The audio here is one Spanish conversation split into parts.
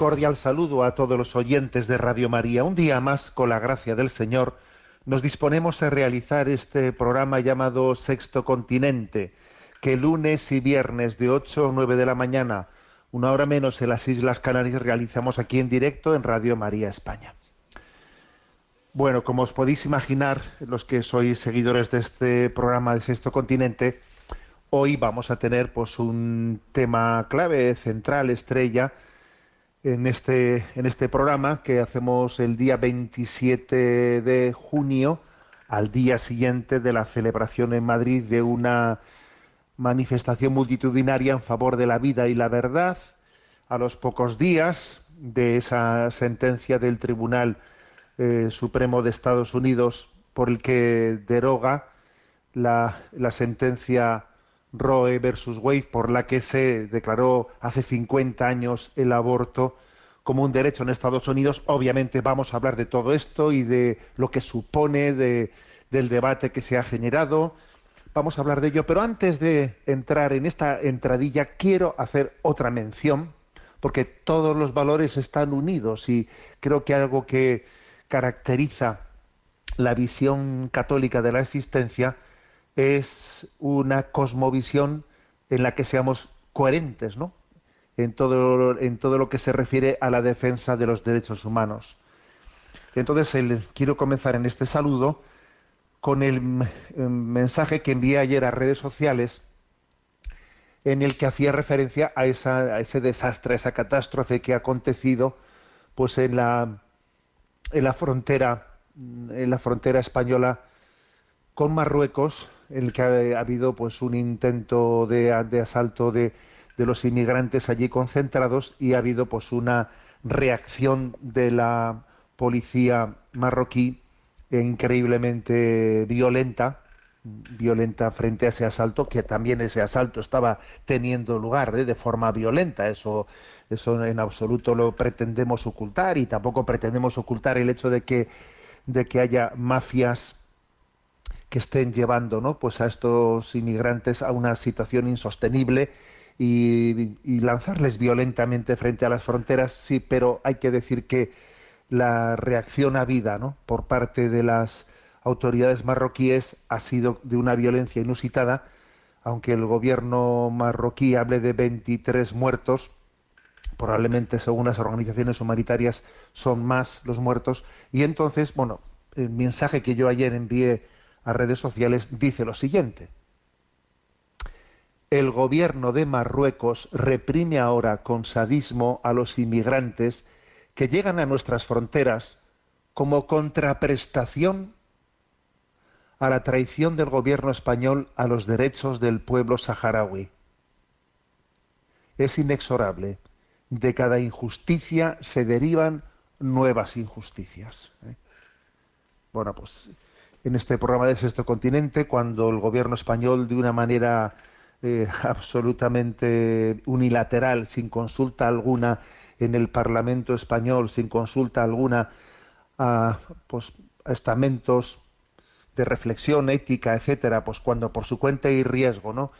Cordial saludo a todos los oyentes de Radio María. Un día más, con la gracia del Señor, nos disponemos a realizar este programa llamado Sexto Continente, que lunes y viernes de 8 a 9 de la mañana, una hora menos en las Islas Canarias, realizamos aquí en directo en Radio María España. Bueno, como os podéis imaginar, los que sois seguidores de este programa de Sexto Continente, hoy vamos a tener pues un tema clave, central, estrella, en este, en este programa que hacemos el día 27 de junio, al día siguiente de la celebración en Madrid de una manifestación multitudinaria en favor de la vida y la verdad, a los pocos días de esa sentencia del Tribunal eh, Supremo de Estados Unidos por el que deroga la, la sentencia Roe versus Wade, por la que se declaró hace 50 años el aborto como un derecho en Estados Unidos. Obviamente vamos a hablar de todo esto y de lo que supone, de, del debate que se ha generado. Vamos a hablar de ello, pero antes de entrar en esta entradilla, quiero hacer otra mención, porque todos los valores están unidos y creo que algo que caracteriza la visión católica de la existencia es una cosmovisión en la que seamos coherentes, ¿no? En todo, en todo lo que se refiere a la defensa de los derechos humanos. Entonces, quiero comenzar en este saludo con el m- mensaje que envié ayer a redes sociales en el que hacía referencia a, esa, a ese desastre, a esa catástrofe que ha acontecido pues en la, en la frontera en la frontera española con Marruecos, el que ha, ha habido pues un intento de, asalto de, de los inmigrantes allí concentrados y ha habido pues una reacción de la policía marroquí eh, increíblemente violenta, violenta frente a ese asalto, que también ese asalto estaba teniendo lugar ¿eh? de forma violenta. Eso, eso en absoluto lo pretendemos ocultar y tampoco pretendemos ocultar el hecho de que, de que haya mafias que estén llevando ¿no? pues a estos inmigrantes a una situación insostenible y, lanzarles violentamente frente a las fronteras, sí, pero hay que decir que la reacción a vida ¿no? por parte de las autoridades marroquíes ha sido de una violencia inusitada, aunque el gobierno marroquí hable de 23 muertos, probablemente según las organizaciones humanitarias son más los muertos, y entonces, bueno, el mensaje que yo ayer envié a redes sociales dice lo siguiente. El gobierno de Marruecos reprime ahora con sadismo a los inmigrantes que llegan a nuestras fronteras como contraprestación a la traición del gobierno español a los derechos del pueblo saharaui. Es inexorable. De cada injusticia se derivan nuevas injusticias. ¿eh? Bueno, pues en este programa de Sexto Continente, cuando el gobierno español, de una manera eh, absolutamente unilateral, sin consulta alguna en el Parlamento español, sin consulta alguna a, pues, a estamentos de reflexión ética, etcétera, pues cuando por su cuenta y riesgo, ¿no?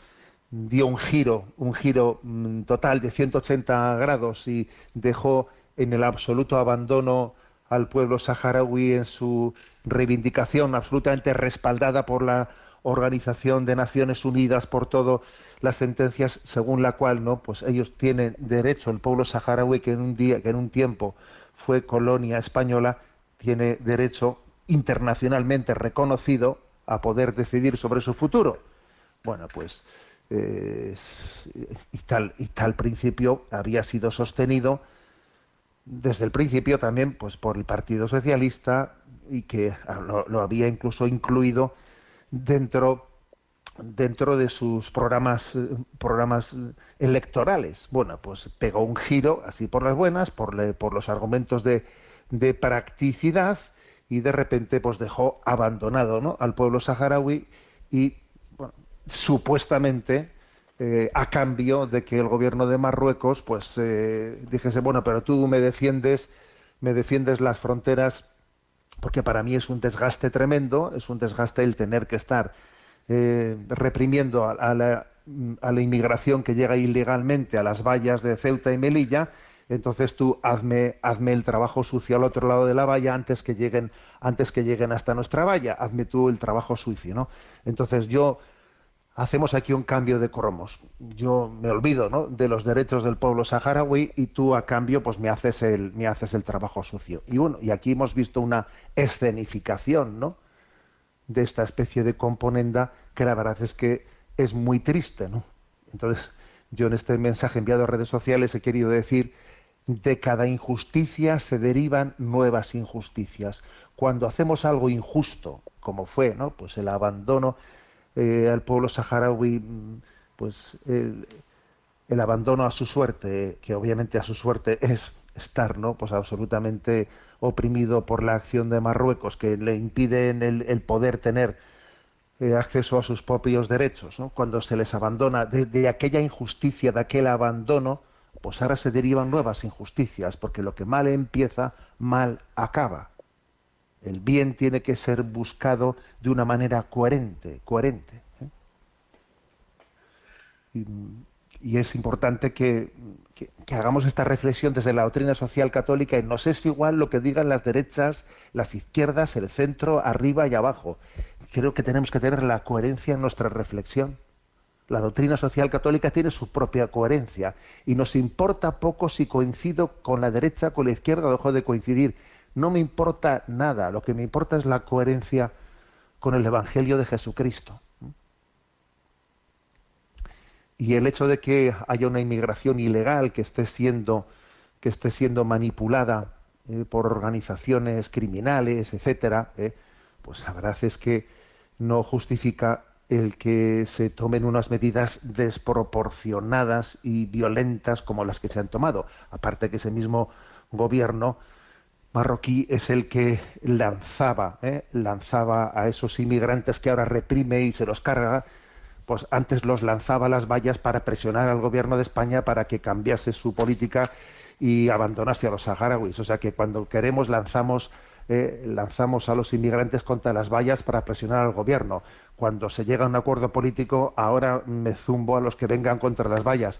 dio un giro, un giro mm, total de 180 grados y dejó en el absoluto abandono al pueblo saharaui en su reivindicación absolutamente respaldada por la Organización de Naciones Unidas, por todo las sentencias según la cual no, pues ellos tienen derecho, el pueblo saharaui que en un día, que en un tiempo fue colonia española, tiene derecho internacionalmente reconocido a poder decidir sobre su futuro. Bueno, pues eh, y tal y tal principio había sido sostenido desde el principio también pues por el Partido Socialista y que lo, lo había incluso incluido dentro dentro de sus programas programas electorales. Bueno, pues pegó un giro así por las buenas, por, le- por los argumentos de, de practicidad y de repente pues dejó abandonado ¿no? al pueblo saharaui y bueno, supuestamente eh, a cambio de que el gobierno de Marruecos pues eh, dijese bueno pero tú me defiendes me defiendes las fronteras porque para mí es un desgaste tremendo es un desgaste el tener que estar eh, reprimiendo a, la, a la inmigración que llega ilegalmente a las vallas de Ceuta y Melilla. Entonces tú hazme, hazme el trabajo sucio al otro lado de la valla antes que lleguen antes que lleguen hasta nuestra valla. Hazme tú el trabajo sucio no entonces yo hacemos aquí un cambio de cromos yo me olvido ¿no? de los derechos del pueblo saharaui y tú a cambio pues me haces el me haces el trabajo sucio y bueno y aquí hemos visto una escenificación no de esta especie de componenda que la verdad es que es muy triste no entonces yo en este mensaje enviado a redes sociales he querido decir de cada injusticia se derivan nuevas injusticias. Cuando hacemos algo injusto, como fue, ¿no? Pues el abandono eh, al pueblo saharaui, pues el, el abandono a su suerte, que obviamente a su suerte es estar, ¿no? Pues absolutamente oprimido por la acción de Marruecos, que le impiden el, el poder tener eh, acceso a sus propios derechos, ¿no? Cuando se les abandona desde aquella injusticia, de aquel abandono, pues ahora se derivan nuevas injusticias, porque lo que mal empieza, mal acaba. El bien tiene que ser buscado de una manera coherente, coherente. ¿eh? Y, es importante que, hagamos esta reflexión desde la doctrina social católica y nos es igual lo que digan las derechas, las izquierdas, el centro, arriba y abajo. Creo que tenemos que tener la coherencia en nuestra reflexión. La doctrina social católica tiene su propia coherencia y nos importa poco si coincido con la derecha, con la izquierda dejo de coincidir. No me importa nada, lo que me importa es la coherencia con el Evangelio de Jesucristo. Y el hecho de que haya una inmigración ilegal que esté siendo, que esté siendo manipulada eh, por organizaciones criminales, etcétera, eh, pues la verdad es que no justifica el que se tomen unas medidas desproporcionadas y violentas como las que se han tomado. Aparte que ese mismo gobierno marroquí es el que lanzaba, ¿eh? lanzaba a esos inmigrantes que ahora reprime y se los carga, pues antes los lanzaba a las vallas para presionar al gobierno de España para que cambiase su política y abandonase a los saharauis. O sea que cuando queremos lanzamos eh, lanzamos a los inmigrantes contra las vallas para presionar al gobierno. Cuando se llega a un acuerdo político, ahora me zumbo a los que vengan contra las vallas.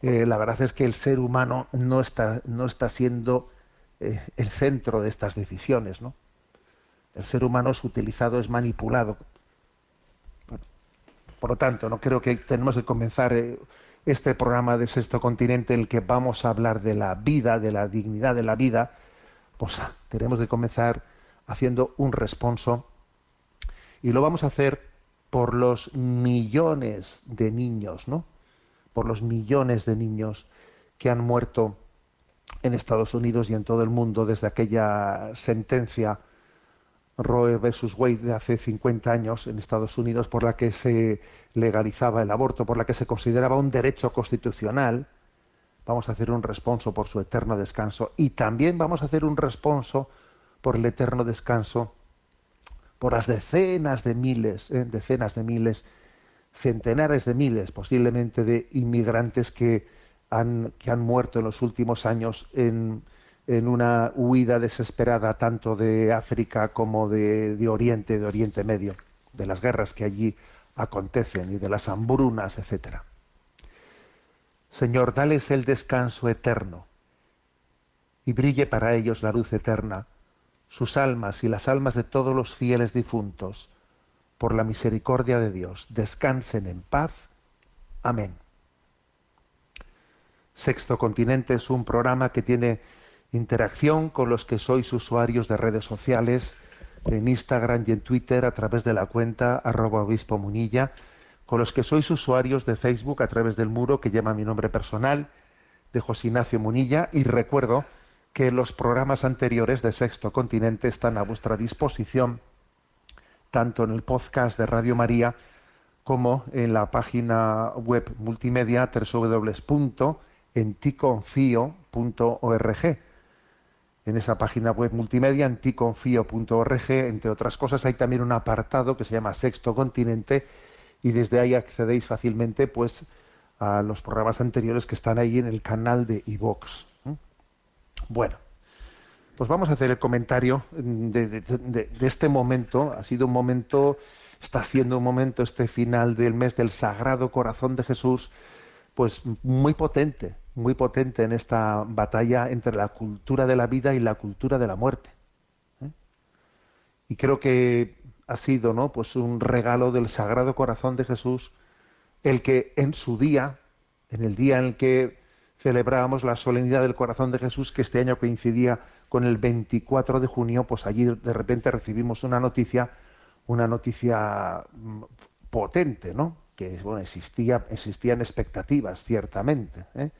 Eh, la verdad es que el ser humano no está, no está siendo eh, el centro de estas decisiones, ¿no? El ser humano es utilizado, es manipulado. Por lo tanto, no creo que tenemos que comenzar eh, este programa de Sexto Continente en el que vamos a hablar de la vida, de la dignidad de la vida, pues tenemos que comenzar haciendo un responso y lo vamos a hacer por los millones de niños, ¿no? Por los millones de niños que han muerto en Estados Unidos y en todo el mundo desde aquella sentencia Roe versus Wade de hace 50 años en Estados Unidos por la que se legalizaba el aborto, por la que se consideraba un derecho constitucional. Vamos a hacer un responso por su eterno descanso y también vamos a hacer un responso por el eterno descanso por las decenas de miles, eh, decenas de miles, centenares de miles posiblemente de inmigrantes que que han muerto en los últimos años en, en una huida desesperada tanto de África como de, de Oriente, de Oriente Medio, de las guerras que allí acontecen y de las hambrunas, etcétera. Señor, dales el descanso eterno y brille para ellos la luz eterna, sus almas y las almas de todos los fieles difuntos, por la misericordia de Dios, descansen en paz. Amén. Sexto Continente es un programa que tiene interacción con los que sois usuarios de redes sociales, en Instagram y en Twitter a través de la cuenta arroba obispo munilla, con los que sois usuarios de Facebook a través del muro que llama mi nombre personal, de José Ignacio Munilla, y recuerdo que los programas anteriores de Sexto Continente están a vuestra disposición, tanto en el podcast de Radio María como en la página web multimedia www.enticonfio.org. En esa página web multimedia, enticonfio.org, entre otras cosas, hay también un apartado que se llama Sexto Continente y desde ahí accedéis fácilmente pues a los programas anteriores que están ahí en el canal de iVox. Bueno, pues vamos a hacer el comentario de este momento. Ha sido un momento, está siendo un momento este final del mes del Sagrado Corazón de Jesús, pues muy potente, muy potente en esta batalla entre la cultura de la vida y la cultura de la muerte. ¿eh? Y creo que ha sido, ¿no? Pues un regalo del Sagrado Corazón de Jesús el que en su día, en el día en el que celebrábamos la solemnidad del corazón de Jesús, que este año coincidía con el 24 de junio, pues allí de repente recibimos una noticia, una noticia mm, potente, ¿no? Que bueno, existía, existían expectativas, ciertamente. ¿eh?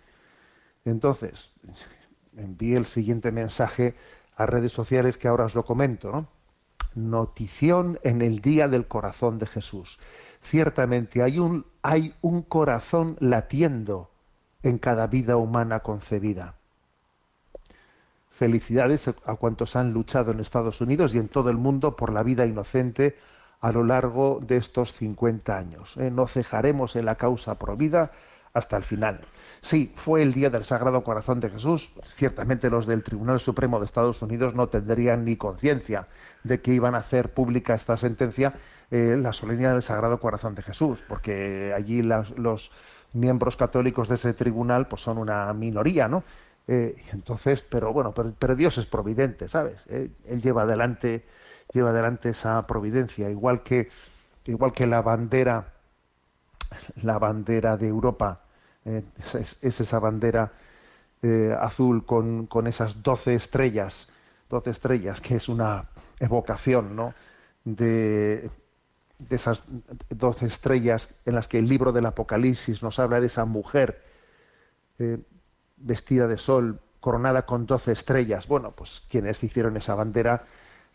Entonces, envié el siguiente mensaje a redes sociales que ahora os lo comento, ¿no? Notición en el día del corazón de Jesús. Ciertamente hay un, hay un corazón latiendo en cada vida humana concebida. Felicidades a cuantos han luchado en Estados Unidos y en todo el mundo por la vida inocente a lo largo de estos 50 años. ¿eh? No cejaremos en la causa provida hasta el final. Sí, fue el día del Sagrado Corazón de Jesús. Ciertamente los del Tribunal Supremo de Estados Unidos no tendrían ni conciencia de que iban a hacer pública esta sentencia, eh, la solemnidad del Sagrado Corazón de Jesús, porque allí los miembros católicos de ese tribunal pues son una minoría, ¿no? Eh, entonces, pero bueno, pero, pero Dios es providente, ¿sabes? Eh, él lleva adelante, lleva adelante esa providencia, igual que, igual que la bandera, la bandera de Europa, eh, es, es- es esa bandera eh, azul con, con esas doce estrellas, doce estrellas, que es una evocación, ¿no? De, de esas doce estrellas en las que el libro del Apocalipsis nos habla de esa mujer eh, vestida de sol, coronada con doce estrellas. Bueno, pues quienes hicieron esa bandera,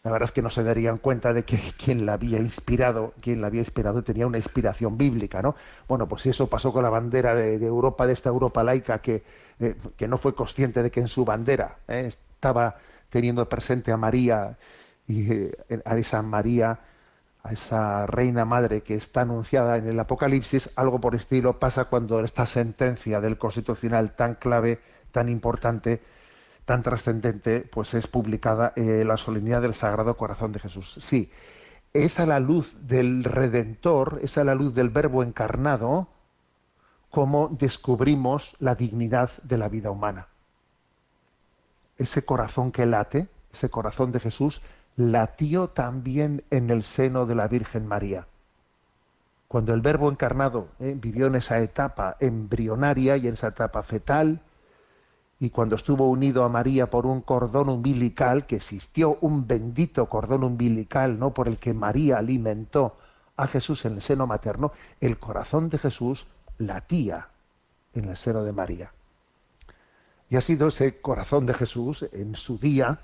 la verdad es que no se darían cuenta de que quien la había inspirado, quien la había inspirado tenía una inspiración bíblica, ¿no? Bueno, pues eso pasó con la bandera de, de Europa, de esta Europa laica, que, eh, que no fue consciente de que en su bandera eh, estaba teniendo presente a María y eh, a esa María a esa reina madre que está anunciada en el Apocalipsis, algo por estilo pasa cuando esta sentencia del Constitucional tan clave, tan importante, tan trascendente, pues es publicada en la solemnidad del Sagrado Corazón de Jesús. Sí, es a la luz del Redentor, es a la luz del Verbo encarnado, como descubrimos la dignidad de la vida humana. Ese corazón que late, ese corazón de Jesús, latió también en el seno de la Virgen María. Cuando el Verbo encarnado eh, vivió en esa etapa embrionaria y en esa etapa fetal, y cuando estuvo unido a María por un cordón umbilical, que existió un bendito cordón umbilical, ¿no? por el que María alimentó a Jesús en el seno materno, el corazón de Jesús latía en el seno de María. Y ha sido ese corazón de Jesús en su día,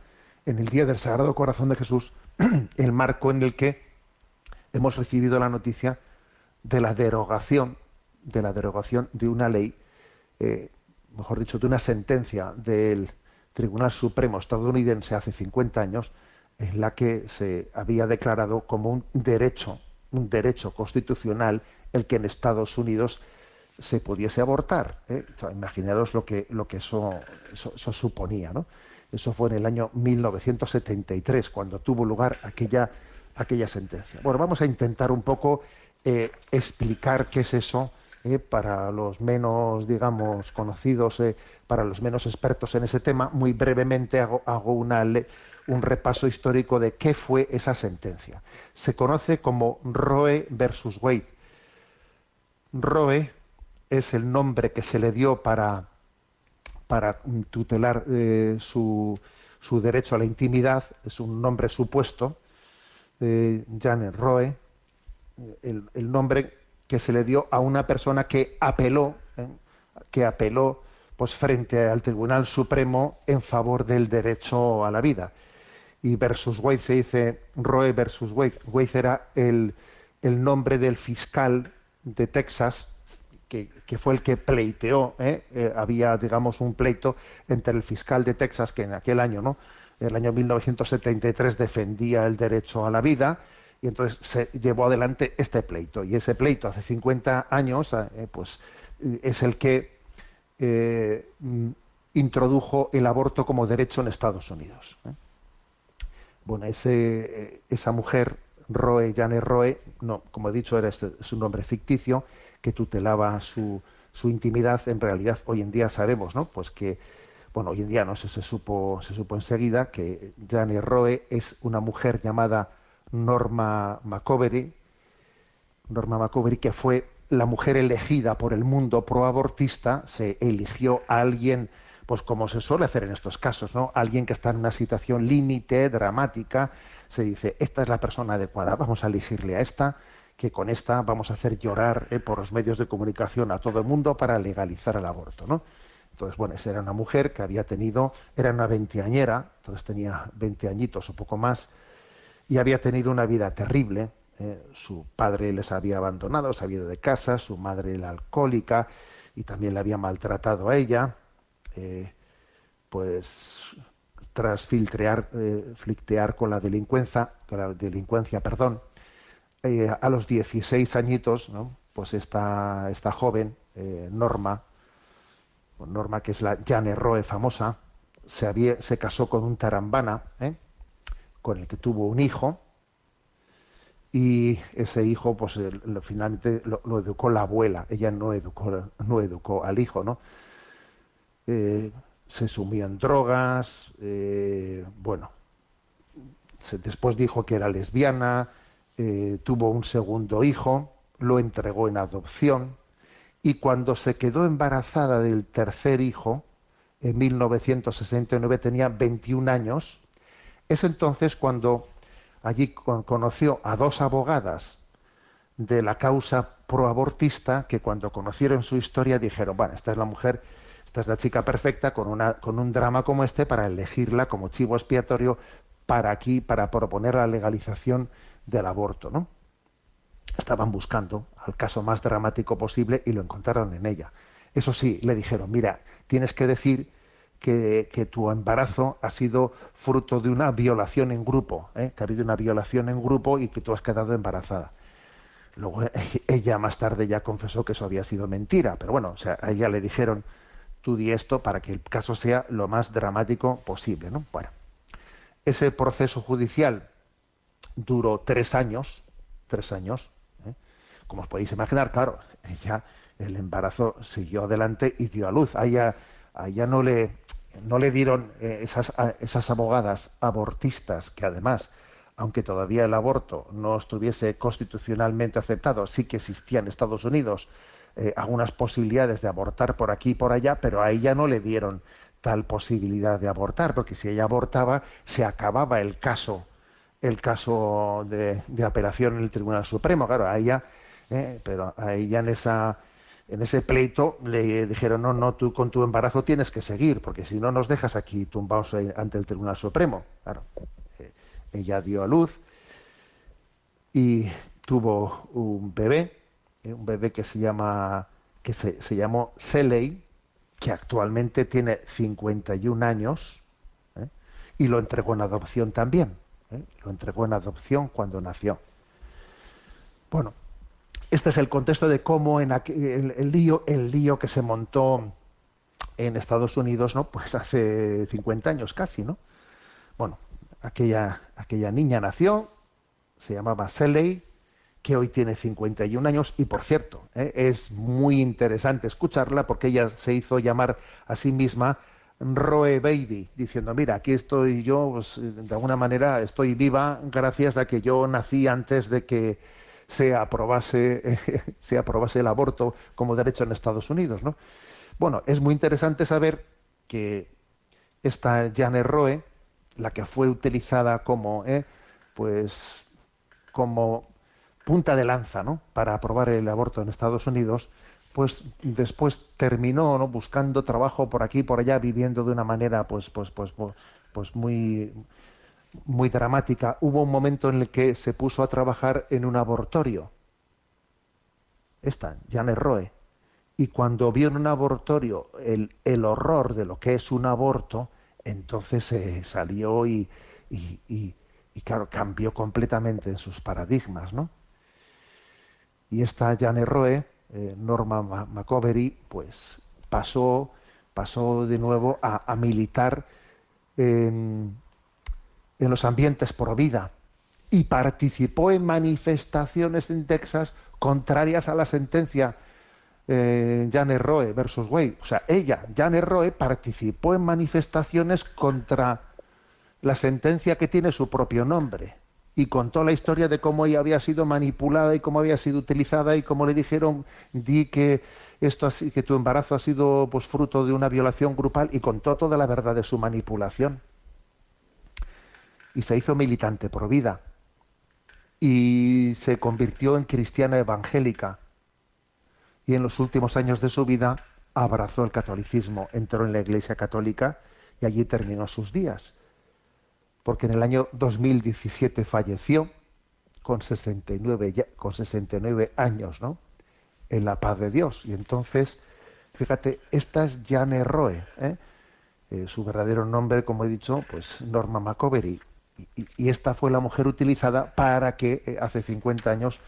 en el día del Sagrado Corazón de Jesús, el marco en el que hemos recibido la noticia de la derogación, de la derogación de una ley, eh, mejor dicho, de una sentencia del Tribunal Supremo estadounidense hace 50 años, en la que se había declarado como un derecho, un derecho constitucional, el que en Estados Unidos se pudiese abortar. ¿eh? Imaginaros lo que, lo que eso, eso, eso suponía, ¿no? Eso fue en el año 1973, cuando tuvo lugar aquella, aquella sentencia. Bueno, vamos a intentar un poco eh, explicar qué es eso eh, para los menos, digamos, conocidos, eh, para los menos expertos en ese tema. Muy brevemente hago, una un repaso histórico de qué fue esa sentencia. Se conoce como Roe versus Wade. Roe es el nombre que se le dio para, para tutelar eh, su, su derecho a la intimidad, es un nombre supuesto, Janet Roe, el nombre que se le dio a una persona que apeló, ¿eh? que apeló pues frente al Tribunal Supremo en favor del derecho a la vida. Y versus Wade se dice Roe versus Wade. Wade era el, el nombre del fiscal de Texas que, que fue el que pleiteó, ¿eh? Eh, había, digamos, un pleito entre el fiscal de Texas, que en aquel año, ¿no? El año 1973 defendía el derecho a la vida, y entonces se llevó adelante este pleito. Y ese pleito, hace 50 años, eh, pues es el que eh, mm, introdujo el aborto como derecho en Estados Unidos. ¿eh? Bueno, ese, eh, esa mujer, Roe, Janet Roe, no, como he dicho, era este, su nombre ficticio, que tutelaba su, su intimidad. En realidad, hoy en día sabemos, ¿no? Pues que, bueno, hoy en día no sé, se supo, se supo enseguida que Janet Roe es una mujer llamada Norma McCovery, Norma McCovery, que fue la mujer elegida por el mundo proabortista, se eligió a alguien, pues como se suele hacer en estos casos, ¿no? Alguien que está en una situación límite, dramática, se dice, esta es la persona adecuada, vamos a elegirle a esta, que con esta vamos a hacer llorar eh, por los medios de comunicación a todo el mundo para legalizar el aborto, ¿no? Entonces, bueno, esa era una mujer que había tenido, era una veinteañera, entonces tenía veinte añitos o poco más, y había tenido una vida terrible. eh, su padre les había abandonado, se había ido de casa, su madre era alcohólica y también le había maltratado a ella. eh, pues tras filtrear, eh, con la delincuencia, con la delincuencia, perdón, eh, a los 16 añitos, ¿no? pues esta, esta joven, Norma, Norma que es la Jane Roe famosa, se, había, se casó con un tarambana, ¿eh? Con el que tuvo un hijo, y ese hijo, pues el- finalmente lo, lo educó la abuela, ella no educó, no educó al hijo, ¿no? Eh, se sumió en drogas, eh, bueno, después dijo que era lesbiana, eh, tuvo un segundo hijo, lo entregó en adopción, y cuando se quedó embarazada del tercer hijo, en 1969 tenía 21 años, es entonces cuando allí con- conoció a dos abogadas de la causa proabortista que cuando conocieron su historia dijeron, bueno, esta es la mujer, esta es la chica perfecta con, una, con un drama como este para elegirla como chivo expiatorio para aquí, para proponer la legalización del aborto, ¿no? Estaban buscando al caso más dramático posible y lo encontraron en ella. Eso sí, le dijeron, mira, tienes que decir que, tu embarazo ha sido fruto de una violación en grupo, ¿eh? que ha habido una violación en grupo y que tú has quedado embarazada. Luego ella más tarde ya confesó que eso había sido mentira, pero bueno, o sea, a ella le dijeron, tú di esto para que el caso sea lo más dramático posible, ¿no? Bueno, ese proceso judicial duró tres años, tres años, ¿eh? como os podéis imaginar, claro, ella el embarazo siguió adelante y dio a luz. A ella, a ella no le no le dieron eh, esas, esas abogadas abortistas que además, aunque todavía el aborto no estuviese constitucionalmente aceptado, sí que existía en Estados Unidos eh, algunas posibilidades de abortar por aquí y por allá, pero a ella no le dieron tal posibilidad de abortar, porque si ella abortaba se acababa el caso el caso de, de apelación en el Tribunal Supremo, claro, a ella, eh, pero a ella en esa en ese pleito le dijeron no, no, tú con tu embarazo tienes que seguir, porque si no nos dejas aquí tumbados ante el Tribunal Supremo. Claro, eh, ella dio a luz y tuvo un bebé, eh, un bebé que se llama que se, se llamó Seley, que actualmente tiene 51 años, ¿eh? y lo entregó en adopción también. Lo entregó en adopción cuando nació. Bueno, este es el contexto de cómo en aqu- el, lío, el lío que se montó en Estados Unidos, ¿no? Pues hace 50 años casi, ¿no? Bueno, aquella, aquella niña nació, se llamaba Seley, que hoy tiene 51 años y por cierto, ¿eh? es muy interesante escucharla porque ella se hizo llamar a sí misma Roe Baby, diciendo, mira, aquí estoy yo, pues, de alguna manera estoy viva gracias a que yo nací antes de que se aprobase, se aprobase el aborto como derecho en Estados Unidos, ¿no? Bueno, es muy interesante saber que esta Janet Roe, la que fue utilizada como, ¿eh? pues, como punta de lanza, ¿no? Para aprobar el aborto en Estados Unidos, pues después terminó ¿no? buscando trabajo por aquí por allá, viviendo de una manera pues, pues, pues, pues, pues muy, muy dramática. Hubo un momento en el que se puso a trabajar en un abortorio. Esta, Janet Roe. Y cuando vio en un abortorio el, el horror de lo que es un aborto, entonces se salió y, y, y, claro, cambió completamente en sus paradigmas, ¿no? Y esta Janet Roe, eh, Norma McCovery, pues pasó, pasó de nuevo a, a militar en, en los ambientes por vida y participó en manifestaciones en Texas contrarias a la sentencia eh, Janet Roe versus Wade. O sea, ella, Janet Roe, participó en manifestaciones contra la sentencia que tiene su propio nombre y contó la historia de cómo ella había sido manipulada y cómo había sido utilizada y cómo le dijeron di que esto así que tu embarazo ha sido pues fruto de una violación grupal y contó toda la verdad de su manipulación y se hizo militante por vida y se convirtió en cristiana evangélica y en los últimos años de su vida abrazó el catolicismo, entró en la Iglesia Católica y allí terminó sus días. Porque en el año 2017 falleció con 69, ya- con 69 años, ¿no? En la paz de Dios. Y entonces, fíjate, esta es Jane Roe, ¿eh? Eh, su verdadero nombre, como he dicho, pues Norma McCovery. Y, esta fue la mujer utilizada para que eh, hace 50 años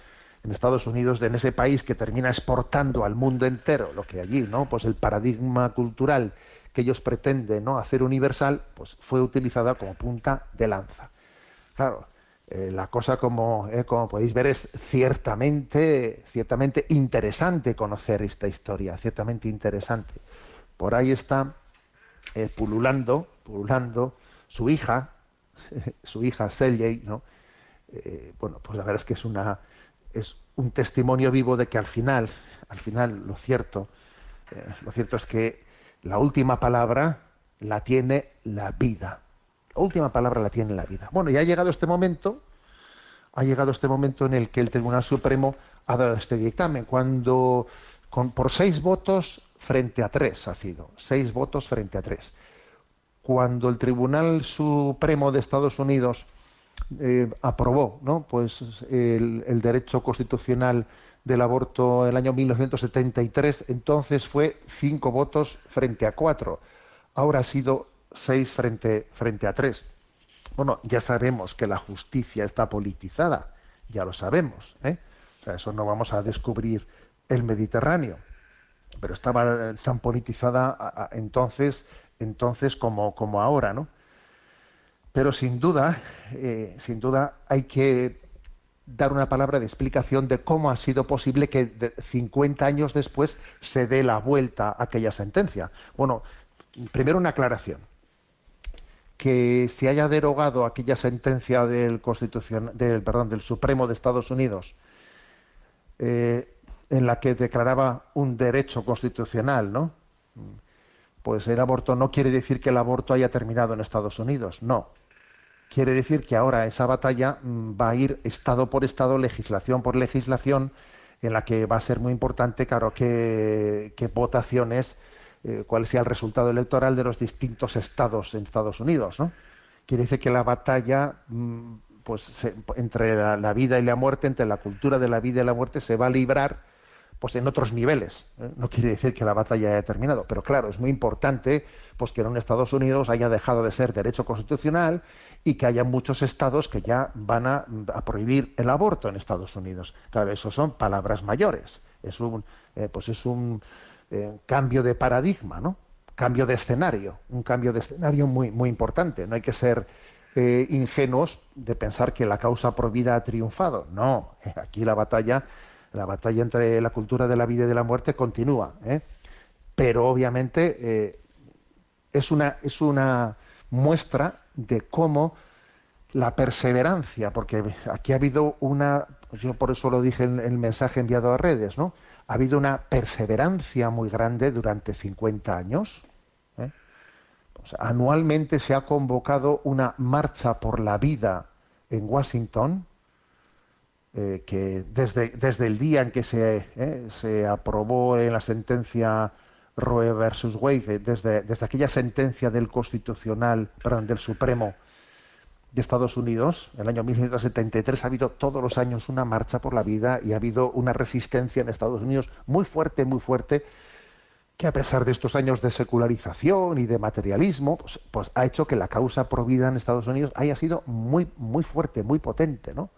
en Estados Unidos, en ese país que termina exportando al mundo entero lo que allí, ¿no? Pues el paradigma cultural que ellos pretenden ¿no? hacer universal, pues fue utilizada como punta de lanza. Claro, eh, la cosa como, eh, como podéis ver es ciertamente, ciertamente interesante conocer esta historia, ciertamente interesante. Por ahí está pululando, pululando su hija, su hija Celjay, ¿no? Eh, bueno, pues la verdad es que es una es un testimonio vivo de que al final, al final lo cierto, eh, lo cierto es que la última palabra la tiene la vida. La última palabra la tiene la vida. Bueno, y ha llegado este momento, ha llegado este momento en el que el Tribunal Supremo ha dado este dictamen, cuando con, por seis votos frente a tres ha sido, seis votos frente a tres. Cuando el Tribunal Supremo de Estados Unidos eh, aprobó ¿no? pues el, derecho constitucional del aborto en el año 1973, entonces fue cinco votos frente a cuatro. Ahora ha sido seis frente, frente a tres. Bueno, ya sabemos que la justicia está politizada, ya lo sabemos. ¿eh? O sea, eso no vamos a descubrir el Mediterráneo, pero estaba tan politizada entonces, entonces como, como ahora, ¿no? Pero sin duda, eh, sin duda hay que dar una palabra de explicación de cómo ha sido posible que de 50 años después se dé la vuelta a aquella sentencia. Bueno, primero una aclaración. Que se haya derogado aquella sentencia del Constitución, del, perdón, del Supremo de Estados Unidos, eh, en la que declaraba un derecho constitucional, ¿no? Pues el aborto no quiere decir que el aborto haya terminado en Estados Unidos, no. Quiere decir que ahora esa batalla mm, va a ir estado por estado, legislación por legislación, en la que va a ser muy importante, claro, qué, votaciones, eh, cuál sea el resultado electoral de los distintos estados en Estados Unidos, ¿no? Quiere decir que la batalla, mm, pues, se- entre la vida y la muerte, entre la cultura de la vida y la muerte, se va a librar pues en otros niveles. ¿eh? No quiere decir que la batalla haya terminado, pero claro, es muy importante pues que en Estados Unidos haya dejado de ser derecho constitucional y que haya muchos estados que ya van a, prohibir el aborto en Estados Unidos. Claro, eso son palabras mayores. Es un, eh, pues es un eh, cambio de paradigma, ¿no? Cambio de escenario, un cambio de escenario muy, muy importante. No hay que ser ingenuos de pensar que la causa pro vida ha triunfado. No, aquí la batalla, la batalla entre la cultura de la vida y de la muerte continúa. ¿eh? Pero obviamente eh, es una, es una muestra de cómo la perseverancia, porque aquí ha habido una, yo por eso lo dije en el mensaje enviado a redes, ¿no? Ha habido una perseverancia muy grande durante 50 años. ¿eh? Anualmente se ha convocado una marcha por la vida en Washington eh, que desde, desde el día en que se, eh, se aprobó en la sentencia Roe versus Wade, desde, desde aquella sentencia del Constitucional, perdón, del Supremo de Estados Unidos, en el año 1973, ha habido todos los años una marcha por la vida y ha habido una resistencia en Estados Unidos muy fuerte, muy fuerte, que a pesar de estos años de secularización y de materialismo, pues, pues ha hecho que la causa pro vida en Estados Unidos haya sido muy, muy fuerte, muy potente, ¿no?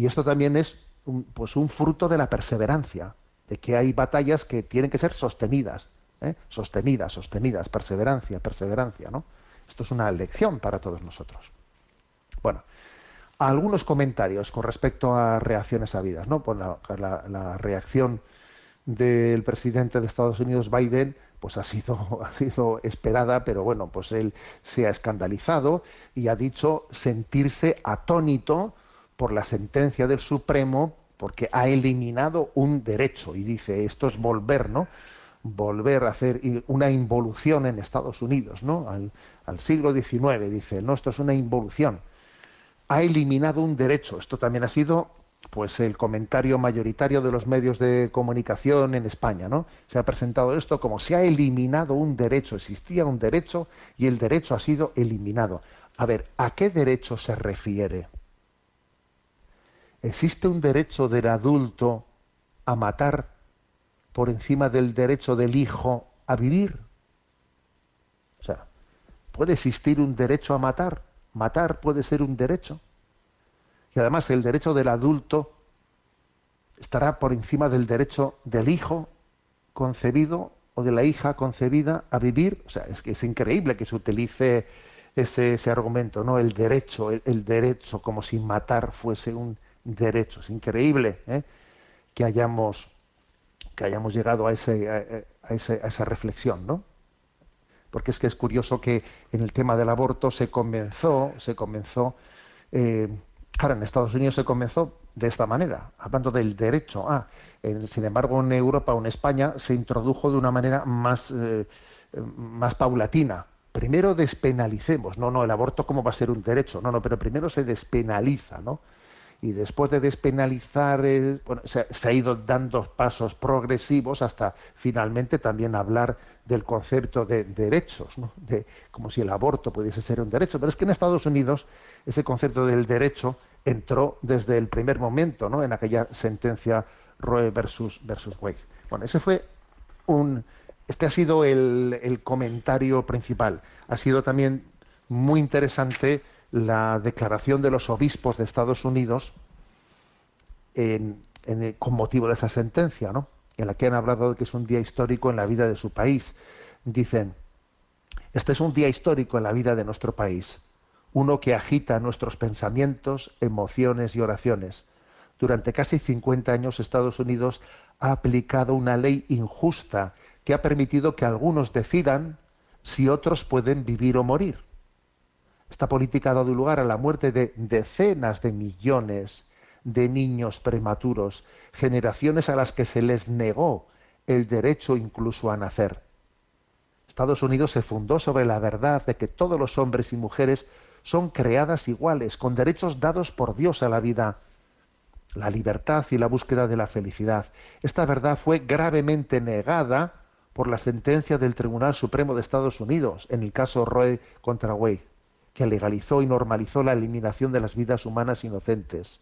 Y esto también es un, pues un fruto de la perseverancia, de que hay batallas que tienen que ser sostenidas, ¿eh? sostenidas, sostenidas, perseverancia, perseverancia, ¿no? Esto es una lección para todos nosotros. Bueno, algunos comentarios con respecto a reacciones habidas, ¿no? Pues la, la, reacción del presidente de Estados Unidos, Biden, pues ha sido, ha sido esperada, pero bueno, pues él se ha escandalizado y ha dicho sentirse atónito por la sentencia del Supremo porque ha eliminado un derecho y dice esto es volver, ¿no? Volver a hacer una involución en Estados Unidos, ¿no? Al, al siglo XIX, dice, no, esto es una involución. Ha eliminado un derecho. Esto también ha sido pues el comentario mayoritario de los medios de comunicación en España, ¿no? Se ha presentado esto como se ha eliminado un derecho, existía un derecho y el derecho ha sido eliminado. A ver, ¿a qué derecho se refiere? ¿Existe un derecho del adulto a matar por encima del derecho del hijo a vivir? O sea, ¿puede existir un derecho a matar? Matar puede ser un derecho. Y además el derecho del adulto estará por encima del derecho del hijo concebido o de la hija concebida a vivir. O sea, es que es increíble que se utilice ese, ese argumento, ¿no? El derecho, el, el, derecho, como si matar fuese un derecho. Es increíble ¿eh? que hayamos que hayamos llegado a, ese, a, ese, a esa reflexión, ¿no? Porque es que es curioso que en el tema del aborto se comenzó, se comenzó eh, Claro, en Estados Unidos se comenzó de esta manera, hablando del derecho. En, sin embargo, en Europa o en España se introdujo de una manera más, eh, más paulatina. Primero despenalicemos, no, no, el aborto cómo va a ser un derecho, no, no, pero primero se despenaliza, ¿no? Y después de despenalizar, se, ha ido dando pasos progresivos hasta finalmente también hablar del concepto de derechos, ¿no? De, como si el aborto pudiese ser un derecho. Pero es que en Estados Unidos ese concepto del derecho entró desde el primer momento, ¿no? En aquella sentencia Roe versus, versus Wade. Bueno, ese fue un. Este ha sido el, el comentario principal. Ha sido también muy interesante la declaración de los obispos de Estados Unidos con motivo de esa sentencia, ¿no? En la que han hablado de que es un día histórico en la vida de su país. Dicen: Este es un día histórico en la vida de nuestro país uno que agita nuestros pensamientos, emociones y oraciones. Durante casi 50 años Estados Unidos ha aplicado una ley injusta que ha permitido que algunos decidan si otros pueden vivir o morir. Esta política ha dado lugar a la muerte de decenas de millones de niños prematuros, generaciones a las que se les negó el derecho incluso a nacer. Estados Unidos se fundó sobre la verdad de que todos los hombres y mujeres son creadas iguales, con derechos dados por Dios a la vida, la libertad y la búsqueda de la felicidad. Esta verdad fue gravemente negada por la sentencia del Tribunal Supremo de Estados Unidos en el caso Roe contra Wade, que legalizó y normalizó la eliminación de las vidas humanas inocentes.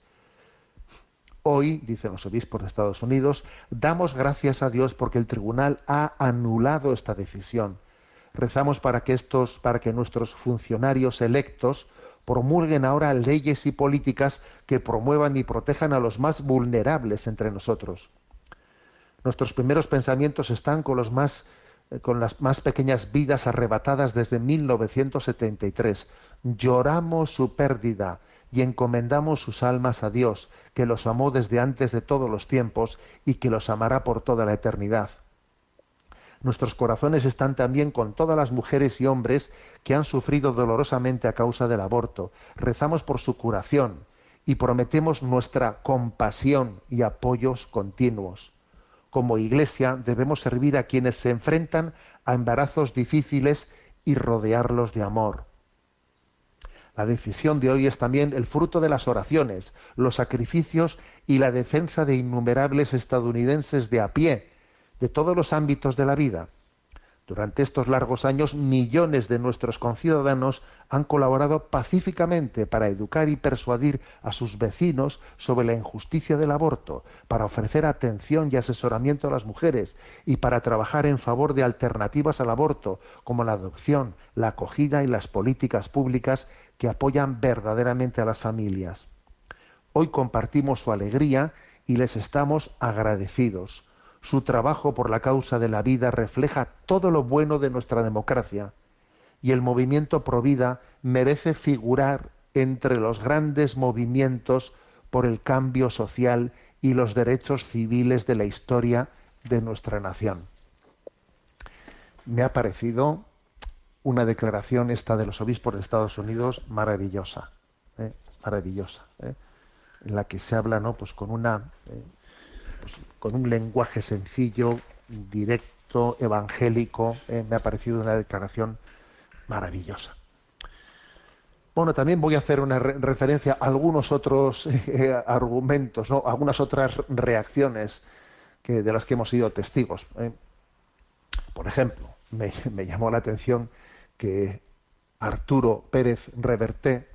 Hoy, dicen los obispos de Estados Unidos, damos gracias a Dios porque el tribunal ha anulado esta decisión rezamos para que estos, para que nuestros funcionarios electos promulguen ahora leyes y políticas que promuevan y protejan a los más vulnerables entre nosotros. Nuestros primeros pensamientos están con los más eh, con las más pequeñas vidas arrebatadas desde 1973. Lloramos su pérdida y encomendamos sus almas a Dios, que los amó desde antes de todos los tiempos y que los amará por toda la eternidad. Nuestros corazones están también con todas las mujeres y hombres que han sufrido dolorosamente a causa del aborto. Rezamos por su curación y prometemos nuestra compasión y apoyos continuos. Como Iglesia debemos servir a quienes se enfrentan a embarazos difíciles y rodearlos de amor. La decisión de hoy es también el fruto de las oraciones, los sacrificios y la defensa de innumerables estadounidenses de a pie, de todos los ámbitos de la vida. Durante estos largos años, millones de nuestros conciudadanos han colaborado pacíficamente para educar y persuadir a sus vecinos sobre la injusticia del aborto, para ofrecer atención y asesoramiento a las mujeres y para trabajar en favor de alternativas al aborto, como la adopción, la acogida y las políticas públicas que apoyan verdaderamente a las familias. Hoy compartimos su alegría y les estamos agradecidos su trabajo por la causa de la vida refleja todo lo bueno de nuestra democracia y el movimiento Provida merece figurar entre los grandes movimientos por el cambio social y los derechos civiles de la historia de nuestra nación. Me ha parecido una declaración esta de los obispos de Estados Unidos maravillosa, ¿eh? maravillosa, ¿eh? en la que se habla, ¿no? Pues con una ¿eh? pues, con un lenguaje sencillo, directo, evangélico. me ha parecido una declaración maravillosa. Bueno, también voy a hacer una re referencia a algunos otros argumentos, ¿no? algunas otras reacciones que, de las que hemos sido testigos. Por ejemplo, me, me, llamó la atención que Arturo Pérez Reverte,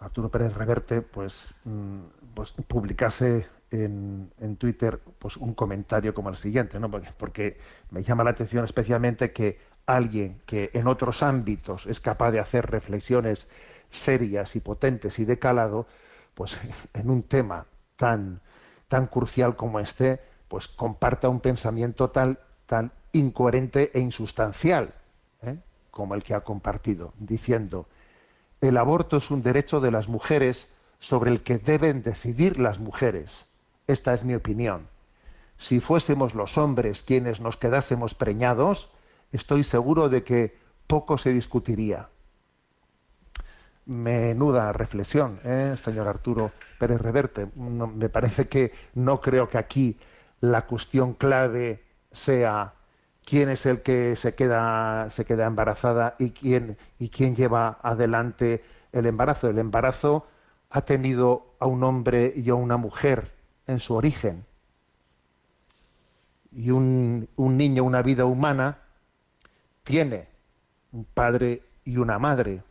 Arturo Pérez Reverte, pues, mm, pues publicase en, en, Twitter pues un comentario como el siguiente, ¿no? Porque, me llama la atención especialmente que alguien que en otros ámbitos es capaz de hacer reflexiones serias y potentes y de calado, pues en un tema tan, tan crucial como este, pues comparta un pensamiento tal, tan incoherente e insustancial ¿eh? Como el que ha compartido, diciendo el aborto es un derecho de las mujeres sobre el que deben decidir las mujeres. Esta es mi opinión. Si fuésemos los hombres quienes nos quedásemos preñados, estoy seguro de que poco se discutiría. Menuda reflexión, ¿eh, señor Arturo Pérez Reverte. Me parece que no creo que aquí la cuestión clave sea quién es el que se queda, se queda embarazada y quién, y quién lleva adelante el embarazo. El embarazo ha tenido a un hombre y a una mujer en su origen. Y un, un niño, una vida humana, tiene un padre y una madre.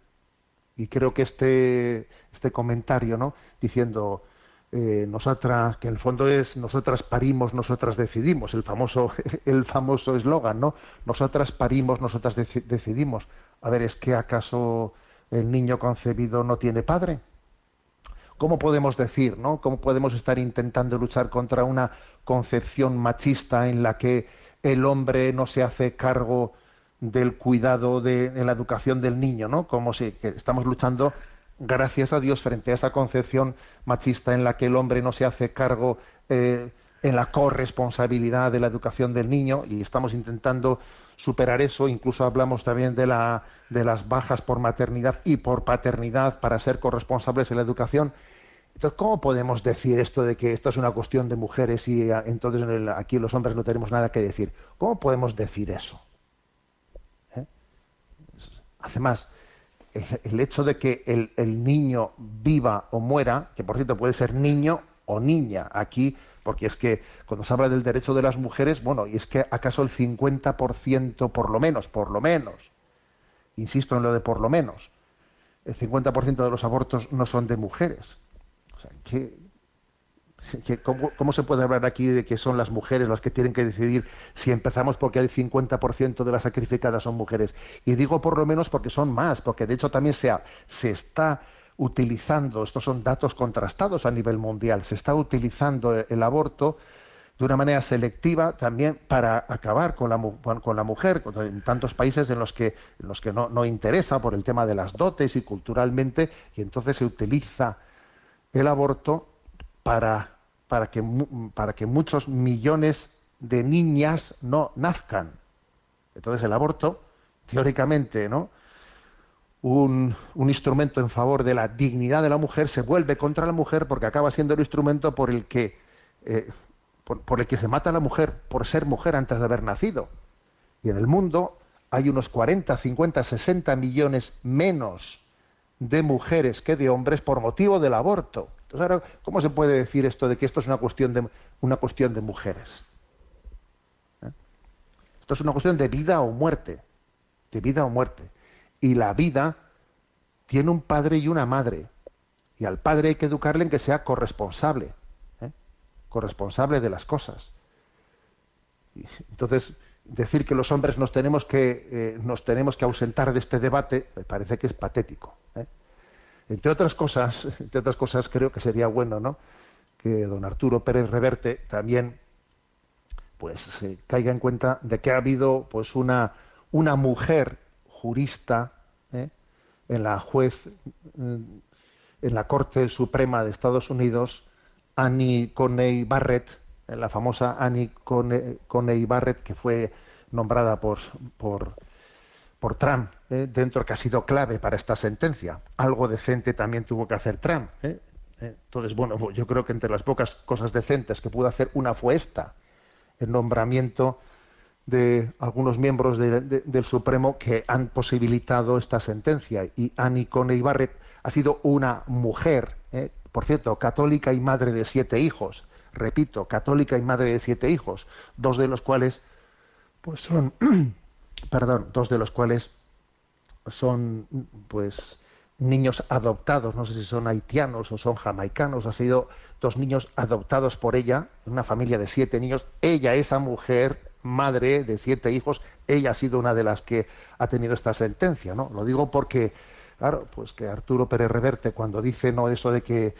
Y creo que este, este comentario, ¿no? Diciendo, eh, nosotras, que en el fondo es nosotras parimos, nosotras decidimos, el famoso el famoso eslogan, ¿no? Nosotras parimos, nosotras dec decidimos. A ver, ¿es que acaso el niño concebido no tiene padre? ¿Cómo podemos decir, ¿no? ¿Cómo podemos estar intentando luchar contra una concepción machista en la que el hombre no se hace cargo del cuidado de la educación del niño, ¿no? Como si estamos luchando gracias a Dios, frente a esa concepción machista en la que el hombre no se hace cargo eh, en la corresponsabilidad de la educación del niño, y estamos intentando superar eso, incluso hablamos también de, la, de las bajas por maternidad y por paternidad para ser corresponsables en la educación. Entonces, ¿cómo podemos decir esto de que esto es una cuestión de mujeres y a, entonces aquí los hombres no tenemos nada que decir? ¿Cómo podemos decir eso? ¿Eh? Además, el, hecho de que el, el, niño viva o muera, que por cierto puede ser niño o niña aquí, porque es que cuando se habla del derecho de las mujeres, bueno, y es que acaso el 50% por lo menos, por lo menos, insisto en lo de por lo menos, el 50% de los abortos no son de mujeres. O sea, que, ¿Cómo, ¿Cómo, se puede hablar aquí de que son las mujeres las que tienen que decidir si empezamos porque el 50% de las sacrificadas son mujeres? Y digo por lo menos porque son más, porque de hecho también se, ha, se está utilizando, estos son datos contrastados a nivel mundial, se está utilizando el, aborto de una manera selectiva también para acabar con la, con la mujer, en tantos países en los que, los que no, no interesa por el tema de las dotes y culturalmente, y entonces se utiliza el aborto para, para, que, para que muchos millones de niñas no nazcan. Entonces el aborto, teóricamente, ¿no? Un, un, instrumento en favor de la dignidad de la mujer se vuelve contra la mujer porque acaba siendo el instrumento por el que, eh, por, el que se mata a la mujer por ser mujer antes de haber nacido. Y en el mundo hay unos 40, 50, 60 millones menos de mujeres que de hombres por motivo del aborto. Entonces, ahora, ¿cómo se puede decir esto de que esto es una cuestión de, una cuestión de mujeres? ¿Eh? Esto es una cuestión de vida o muerte, de vida o muerte. Y la vida tiene un padre y una madre. Y al padre hay que educarle en que sea corresponsable, ¿eh? corresponsable de las cosas. Entonces, decir que los hombres nos tenemos que, eh, nos tenemos que ausentar de este debate me parece que es patético. Entre otras cosas, entre otras cosas, creo que sería bueno, ¿no? Que don Arturo Pérez Reverte también, pues, se caiga en cuenta de que ha habido, pues, una una mujer jurista ¿eh? en la juez en la Corte Suprema de Estados Unidos, Annie Coney Barrett, la famosa Annie Coney, Barrett, que fue nombrada por, por, por Trump, ¿eh? dentro que ha sido clave para esta sentencia. Algo decente también tuvo que hacer Trump. ¿eh? Entonces, bueno, yo creo que entre las pocas cosas decentes que pudo hacer, una fue esta, el nombramiento de algunos miembros del Supremo que han posibilitado esta sentencia. Y Annie Coney Barrett ha sido una mujer, ¿eh? por cierto, católica y madre de siete hijos. Repito, católica y madre de siete hijos, dos de los cuales, pues son, perdón, dos de los cuales son, pues, niños adoptados, no sé si son haitianos o son jamaicanos, ha sido dos niños adoptados por ella, una familia de siete niños. Ella, esa mujer, madre de siete hijos, ella ha sido una de las que ha tenido esta sentencia, ¿no? Lo digo porque, claro, pues que Arturo Pérez Reverte cuando dice no eso de que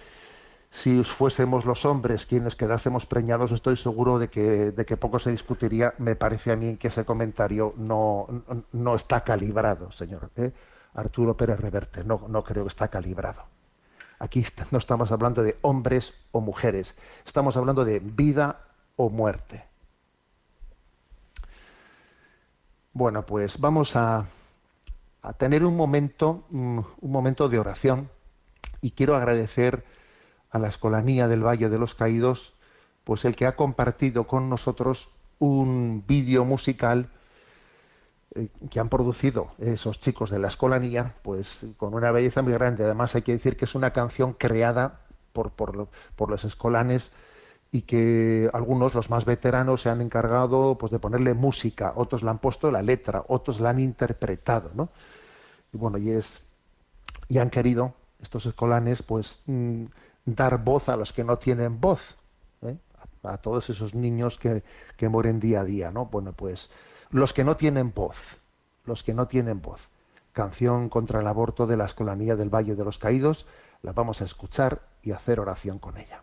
si fuésemos los hombres quienes quedásemos preñados, estoy seguro de que, de que poco se discutiría. Me parece a mí que ese comentario no, no está calibrado, señor. ¿eh? Arturo Pérez Reverte, no, no creo que está calibrado. Aquí no estamos hablando de hombres o mujeres, estamos hablando de vida o muerte. Bueno, pues vamos a, a tener un momento, mm, un momento de oración y quiero agradecer a la Escolanía del Valle de los Caídos, pues el que ha compartido con nosotros un vídeo musical eh, que han producido esos chicos de la Escolanía, pues con una belleza muy grande. Además hay que decir que es una canción creada por, por, los escolanes y que algunos, los más veteranos, se han encargado pues, de ponerle música, otros le han puesto la letra, otros la han interpretado, ¿no? Y bueno, y es y han querido estos escolanes, pues mm, dar voz a los que no tienen voz, ¿eh? a, todos esos niños que, que mueren día a día, ¿no? Bueno, pues los que no tienen voz, los que no tienen voz. Canción contra el aborto de la Escolanía del Valle de los Caídos, la vamos a escuchar y hacer oración con ella.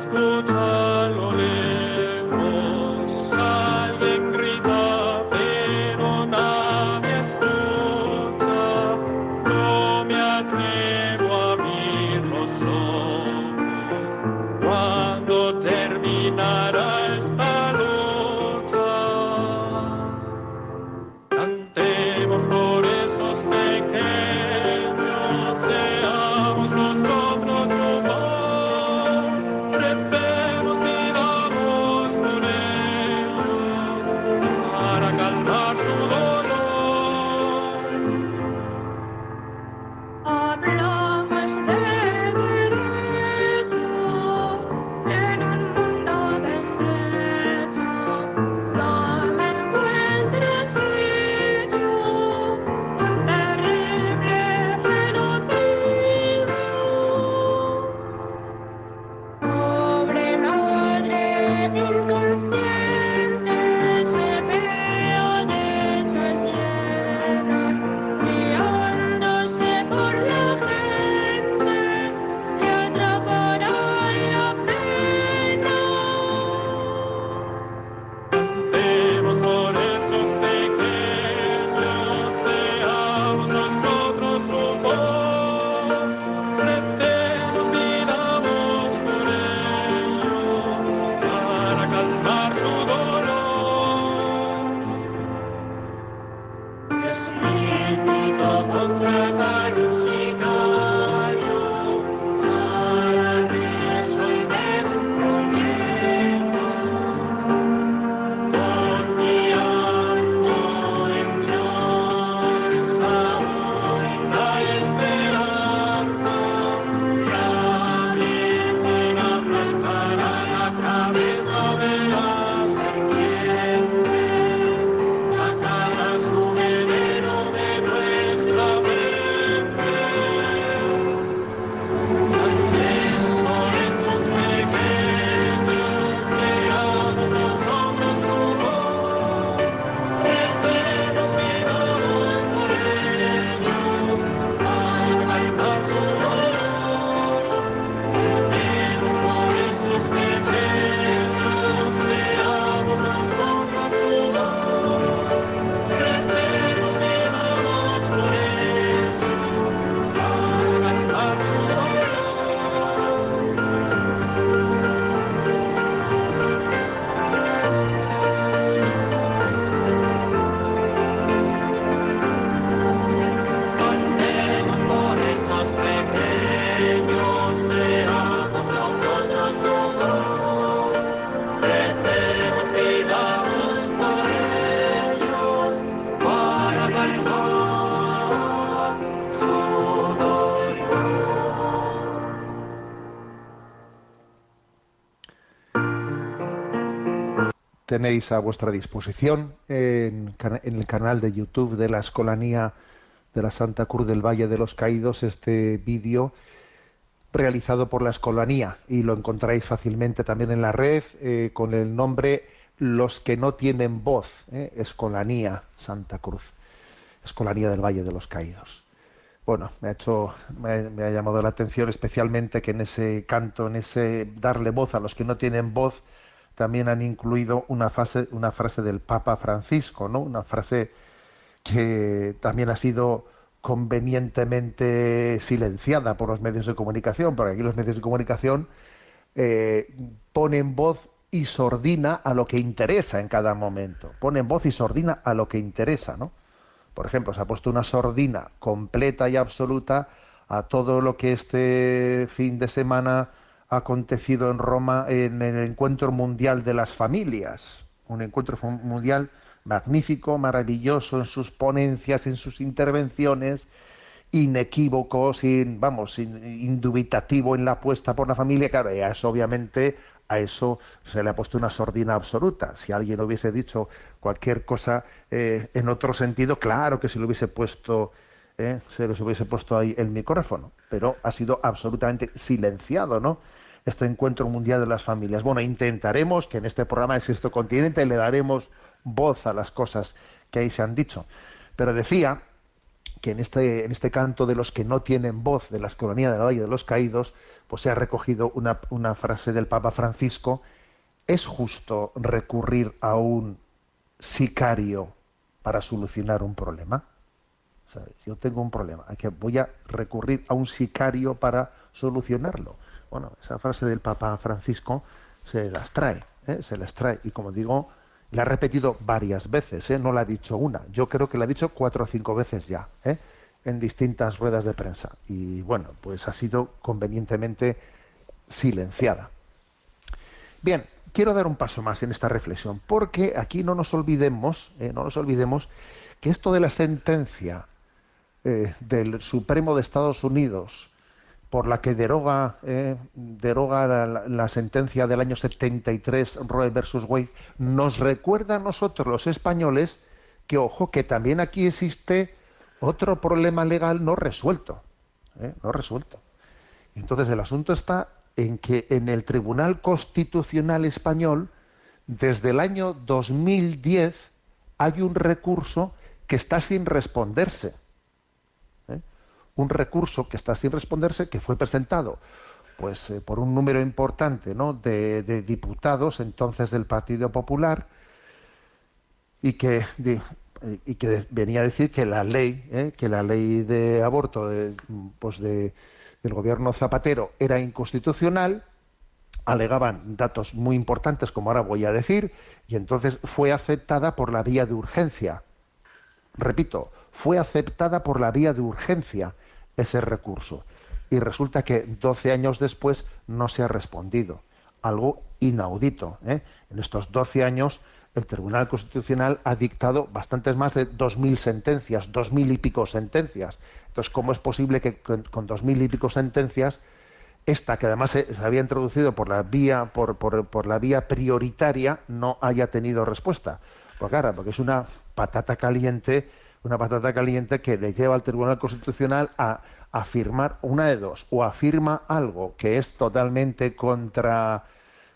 Se tenéis a vuestra disposición en, el canal de YouTube de la Escolanía de la Santa Cruz del Valle de los Caídos este vídeo realizado por la Escolanía y lo encontráis fácilmente también en la red eh, con el nombre Los que no tienen voz, eh, Escolanía Santa Cruz, Escolanía del Valle de los Caídos. Bueno, me ha hecho, me, me ha llamado la atención especialmente que en ese canto, en ese darle voz a los que no tienen voz, también han incluido una, fase, una frase del Papa Francisco, ¿no? Una frase que también ha sido convenientemente silenciada por los medios de comunicación, porque aquí los medios de comunicación eh, ponen voz y sordina a lo que interesa en cada momento. Ponen voz y sordina a lo que interesa, ¿no? Por ejemplo, se ha puesto una sordina completa y absoluta a todo lo que este fin de semana acontecido en Roma en el Encuentro Mundial de las Familias, un encuentro mundial magnífico, maravilloso en sus ponencias, en sus intervenciones, inequívoco, sin, vamos, indubitativo en la apuesta por la familia. Claro, y a eso obviamente a eso se le ha puesto una sordina absoluta. Si alguien hubiese dicho cualquier cosa eh, en otro sentido, claro que se le hubiese puesto eh, se les hubiese puesto ahí el micrófono, pero ha sido absolutamente silenciado, ¿no? Este encuentro mundial de las familias. Bueno, intentaremos que en este programa de Sexto Continente le daremos voz a las cosas que ahí se han dicho. Pero decía que en este, en este canto de los que no tienen voz de la escolanía del Valle de los Caídos, pues se ha recogido una, frase del Papa Francisco, ¿es justo recurrir a un sicario para solucionar un problema? Yo tengo un problema, voy a recurrir a un sicario para solucionarlo. Bueno, esa frase del Papa Francisco se las trae, ¿eh? se las trae. Y como digo, la ha repetido varias veces, ¿eh? no la ha dicho una. Yo creo que la ha dicho cuatro o cinco veces ya, ¿eh? en distintas ruedas de prensa. Y bueno, pues ha sido convenientemente silenciada. Bien, quiero dar un paso más en esta reflexión, porque aquí no nos olvidemos, no nos olvidemos que esto de la sentencia del Supremo de Estados Unidos por la que deroga, eh, deroga la, sentencia del año 73 Roe versus Wade, nos recuerda a nosotros los españoles que, ojo, que también aquí existe otro problema legal no resuelto. Eh, no resuelto. Entonces el asunto está en que en el Tribunal Constitucional Español, desde el año 2010, hay un recurso que está sin responderse un recurso que está sin responderse, que fue presentado pues eh, por un número importante ¿no? de, diputados entonces del Partido Popular y que, y que venía a decir que la ley, ¿eh? que la ley de aborto pues de, del gobierno Zapatero era inconstitucional, alegaban datos muy importantes, como ahora voy a decir, y entonces fue aceptada por la vía de urgencia. Repito, fue aceptada por la vía de urgencia ese recurso. Y resulta que 12 años después no se ha respondido. Algo inaudito. ¿eh? En estos 12 años el Tribunal Constitucional ha dictado bastantes más de 2.000 sentencias, 2.000 y pico sentencias. Entonces, ¿cómo es posible que con, con 2.000 y pico sentencias esta que además se, había introducido por la vía por, por- por la vía prioritaria no haya tenido respuesta pues claro porque es una patata caliente una patata caliente que le lleva al Tribunal Constitucional a afirmar una de dos o afirma algo que es totalmente contra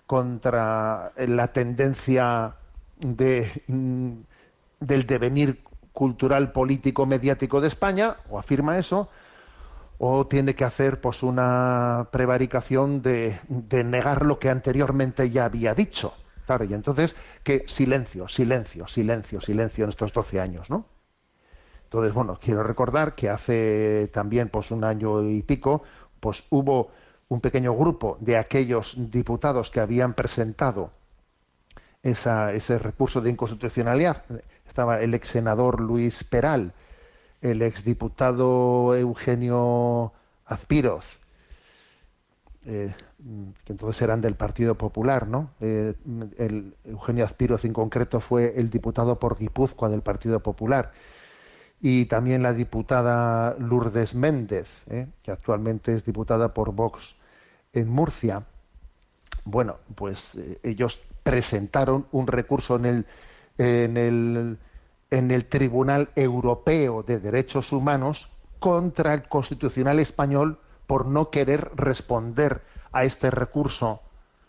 contra la tendencia de, mm, del devenir cultural político mediático de España o afirma eso o tiene que hacer pues una prevaricación de, de negar lo que anteriormente ya había dicho. Claro, y entonces, que silencio, silencio, silencio, silencio en estos 12 años, ¿no? Entonces, bueno, quiero recordar que hace también pues un año y pico, pues hubo un pequeño grupo de aquellos diputados que habían presentado esa- ese recurso de inconstitucionalidad. Estaba el ex senador Luis Peral, el exdiputado Eugenio Azpiroz, eh, que entonces eran del Partido Popular, ¿no? Eh, el Eugenio Azpiroz en concreto fue el diputado por Guipúzcoa del Partido Popular y también la diputada Lourdes Méndez, ¿eh? que actualmente es diputada por Vox en Murcia. Bueno, pues eh, ellos presentaron un recurso en el, en el en el Tribunal Europeo de Derechos Humanos contra el Constitucional español por no querer responder a este recurso.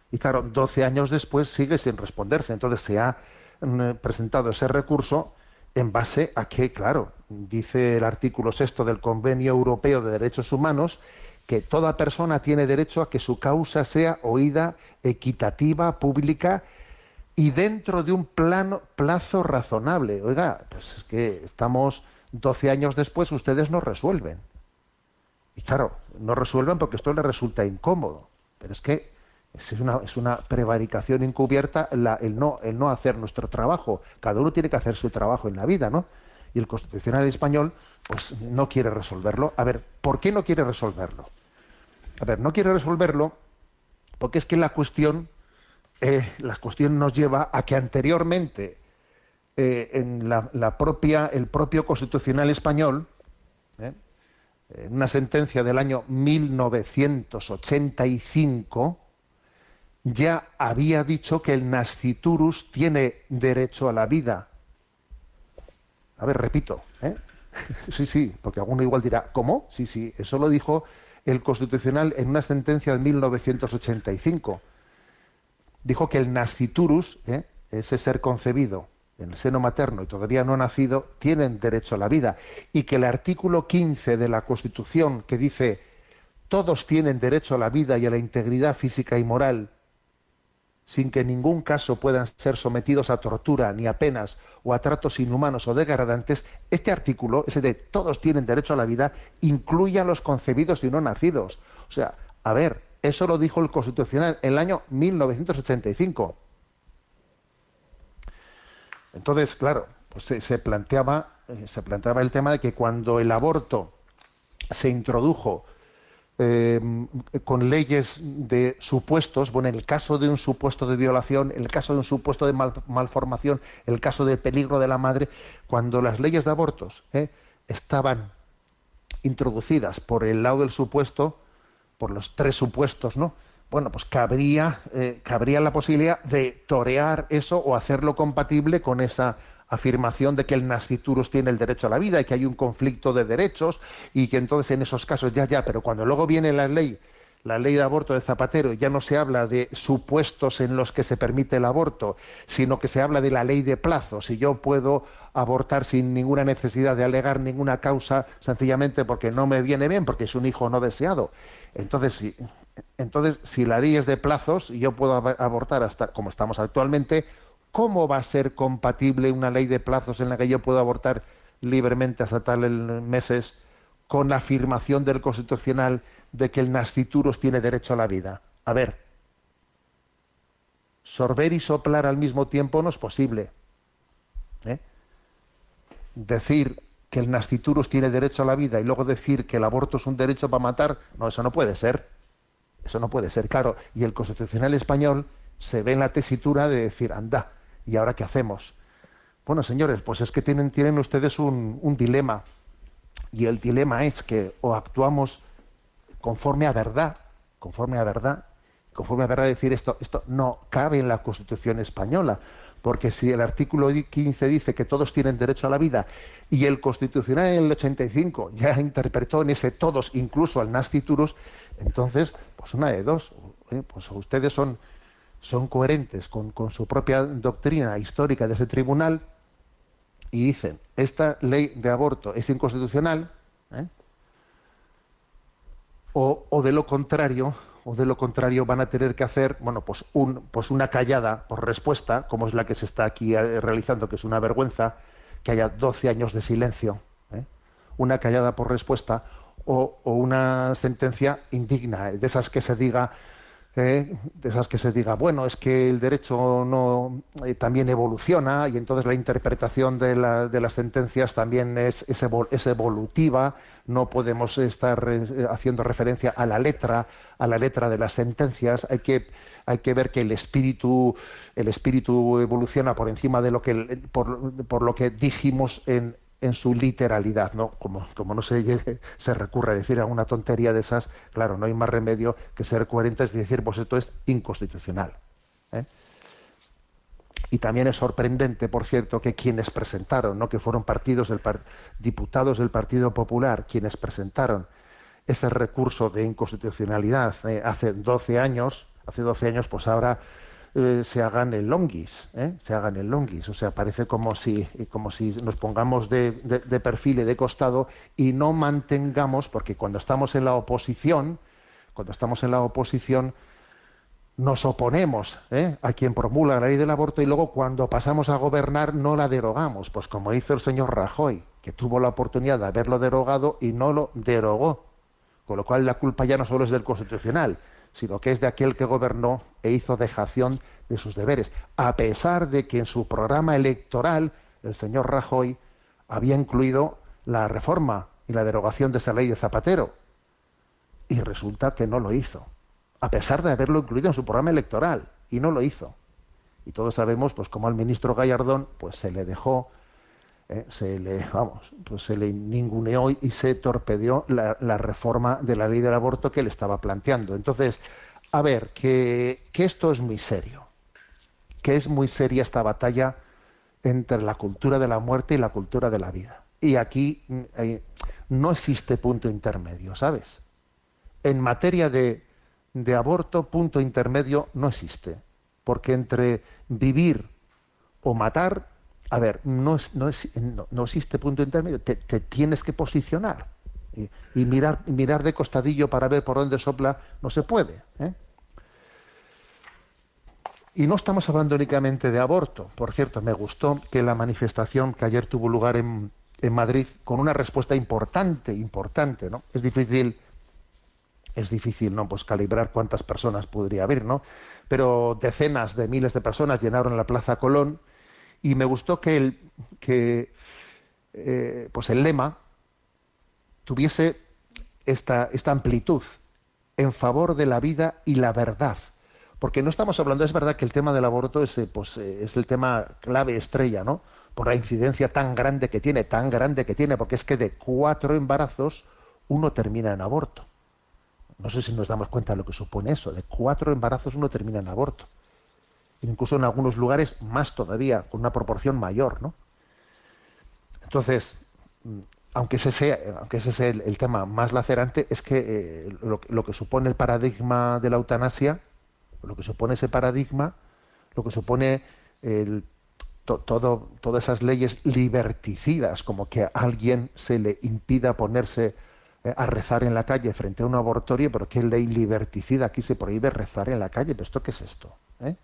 Y claro, 12 años después sigue sin responderse. Entonces se ha mm, presentado ese recurso en base a que, claro, dice el artículo sexto del Convenio Europeo de Derechos Humanos que toda persona tiene derecho a que su causa sea oída, equitativa, pública y dentro de un plazo razonable. Oiga, pues es que estamos 12 años después, ustedes no resuelven. Y claro, no resuelven porque esto les resulta incómodo. Pero es que es una, es una prevaricación encubierta la- el, no, el no hacer nuestro trabajo. Cada uno tiene que hacer su trabajo en la vida, ¿no? Y el Constitucional español, pues no quiere resolverlo. A ver, ¿por qué no quiere resolverlo? A ver, no quiere resolverlo porque es que la cuestión eh, la nos lleva a que anteriormente eh, en la propia, el propio constitucional español, eh, en una sentencia del año 1985, ya había dicho que el nasciturus tiene derecho a la vida. A ver, repito, ¿eh? Sí, sí, porque alguno igual dirá, ¿cómo? Sí, sí, eso lo dijo el Constitucional en una sentencia de 1985 dijo que el nasciturus, ¿eh? ese ser concebido en el seno materno y todavía no nacido, tienen derecho a la vida. Y que el artículo 15 de la Constitución, que dice todos tienen derecho a la vida y a la integridad física y moral, sin que en ningún caso puedan ser sometidos a tortura, ni a penas o a tratos inhumanos o degradantes, este artículo, ese de todos tienen derecho a la vida, incluye a los concebidos y no nacidos. O sea, a ver, eso lo dijo el Constitucional en el año 1985. Entonces, claro, pues se, planteaba, eh, se planteaba el tema de que cuando el aborto se introdujo eh, con leyes de supuestos, bueno, en el caso de un supuesto de violación, en el caso de un supuesto de mal- malformación, el caso de peligro de la madre, cuando las leyes de abortos eh, estaban introducidas por el lado del supuesto, por los tres supuestos, ¿no? Bueno, pues cabría, eh, cabría la posibilidad de torear eso o hacerlo compatible con esa afirmación de que el nasciturus tiene el derecho a la vida y que hay un conflicto de derechos y que entonces en esos casos ya, ya, pero cuando luego viene la ley, la ley de aborto de Zapatero, ya no se habla de supuestos en los que se permite el aborto, sino que se habla de la ley de plazos. Si yo puedo abortar sin ninguna necesidad de alegar ninguna causa, sencillamente porque no me viene bien, porque es un hijo no deseado. Entonces, si, entonces, si la ley es de plazos y yo puedo ab- abortar hasta como estamos actualmente, ¿cómo va a ser compatible una ley de plazos en la que yo puedo abortar libremente hasta tales meses con la afirmación del Constitucional de que el nasciturus tiene derecho a la vida? A ver, sorber y soplar al mismo tiempo no es posible. ¿eh? Decir que el nasciturus tiene derecho a la vida y luego decir que el aborto es un derecho para matar, no, eso no puede ser. Eso no puede ser, claro. Y el Constitucional español se ve en la tesitura de decir, anda, ¿y ahora qué hacemos? Bueno, señores, pues es que tienen, tienen ustedes un, dilema. Y el dilema es que o actuamos conforme a verdad, conforme a verdad, conforme a verdad decir esto, esto no cabe en la Constitución española, porque si el artículo 15 dice que todos tienen derecho a la vida y el Constitucional en el 85 ya interpretó en ese todos, incluso al nasciturus, entonces, pues una de dos, ¿eh? pues ustedes son, son coherentes con, su propia doctrina histórica de ese tribunal y dicen, esta ley de aborto es inconstitucional, ¿eh? o, de lo contrario, o de lo contrario van a tener que hacer, bueno, pues, un, pues una callada por respuesta, como es la que se está aquí eh, realizando, que es una vergüenza, que haya 12 años de silencio, ¿eh? una callada por respuesta, o una sentencia indigna, de esas que se diga, eh, de esas que se diga, bueno, es que el derecho no eh, también evoluciona y entonces la interpretación de, la- de las sentencias también es, es evol- es evolutiva, no podemos estar eh, haciendo referencia a la letra, a la letra de las sentencias, hay que, hay que ver que el espíritu, el espíritu evoluciona por encima de lo que por, por lo que dijimos en, en su literalidad, ¿no? Como, como no se se recurre a decir alguna tontería de esas, claro, no hay más remedio que ser coherentes y decir, pues esto es inconstitucional. ¿eh? Y también es sorprendente, por cierto, que quienes presentaron, ¿no? que fueron partidos del par- diputados del Partido Popular, quienes presentaron ese recurso de inconstitucionalidad eh, hace 12 años, hace 12 años, pues ahora eh, se hagan el longuis, ¿eh? se hagan el longuis. O sea, parece como si, como si nos pongamos de, de- de perfil y de costado y no mantengamos, porque cuando estamos en la oposición, cuando estamos en la oposición, nos oponemos ¿eh? a quien promulga la ley del aborto y luego cuando pasamos a gobernar no la derogamos, pues como hizo el señor Rajoy, que tuvo la oportunidad de haberlo derogado y no lo derogó. Con lo cual la culpa ya no solo es del constitucional, sino que es de aquel que gobernó e hizo dejación de sus deberes, a pesar de que en su programa electoral el señor Rajoy había incluido la reforma y la derogación de esa ley de Zapatero. Y resulta que no lo hizo, a pesar de haberlo incluido en su programa electoral, y no lo hizo. Y todos sabemos, pues, como al ministro Gallardón, pues se le dejó, eh, se le, vamos, pues se le ninguneó y se torpedeó la, reforma de la ley del aborto que le estaba planteando. Entonces, a ver, que, que esto es muy serio, que es muy seria esta batalla entre la cultura de la muerte y la cultura de la vida. Y aquí mm, eh, no existe punto intermedio, ¿sabes? En materia de, de aborto, punto intermedio no existe. Porque entre vivir o matar, a ver, no, es- existe punto intermedio. Te, tienes que posicionar. Y, mirar de costadillo para ver por dónde sopla no se puede. ¿eh? Y no estamos hablando únicamente de aborto. Por cierto, me gustó que la manifestación que ayer tuvo lugar en, en Madrid, con una respuesta importante, importante, ¿no? Es difícil, es difícil, ¿no? Pues calibrar cuántas personas podría haber, ¿no? Pero decenas de miles de personas llenaron la Plaza Colón y me gustó que el, que, eh, pues el lema tuviese esta, esta amplitud en favor de la vida y la verdad. Porque no estamos hablando, es verdad que el tema del aborto eh, pues, eh, es el tema clave estrella, ¿no? Por la incidencia tan grande que tiene, tan grande que tiene, porque es que de cuatro embarazos uno termina en aborto. No sé si nos damos cuenta de lo que supone eso. De cuatro embarazos uno termina en aborto. Incluso en algunos lugares más todavía, con una proporción mayor, ¿no? Entonces, mm, aunque ese sea, aunque ese sea el, tema más lacerante, es que eh, lo, que- supone el paradigma de la eutanasia, lo que supone ese paradigma, lo que supone todas esas leyes liberticidas, como que a alguien se le impida ponerse eh, a rezar en la calle frente a un abortorio, pero qué ley liberticida, aquí se prohíbe rezar en la calle, pero esto qué es esto, ¿Eh?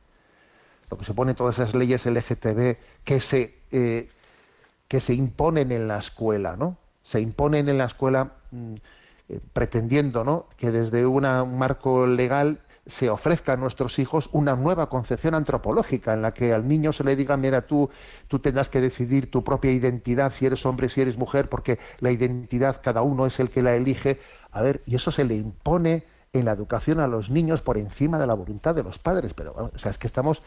Lo que supone todas esas leyes LGTB que se eh, que se imponen en la escuela, ¿no? Se imponen en la escuela mm, eh, pretendiendo, ¿no? Que desde un marco legal se ofrezca a nuestros hijos una nueva concepción antropológica en la que al niño se le diga, mira, tú, tú tendrás que decidir tu propia identidad, si eres hombre, si eres mujer, porque la identidad cada uno es el que la elige. A ver, y eso se le impone en la educación a los niños por encima de la voluntad de los padres. Pero, o sea, es que estamos,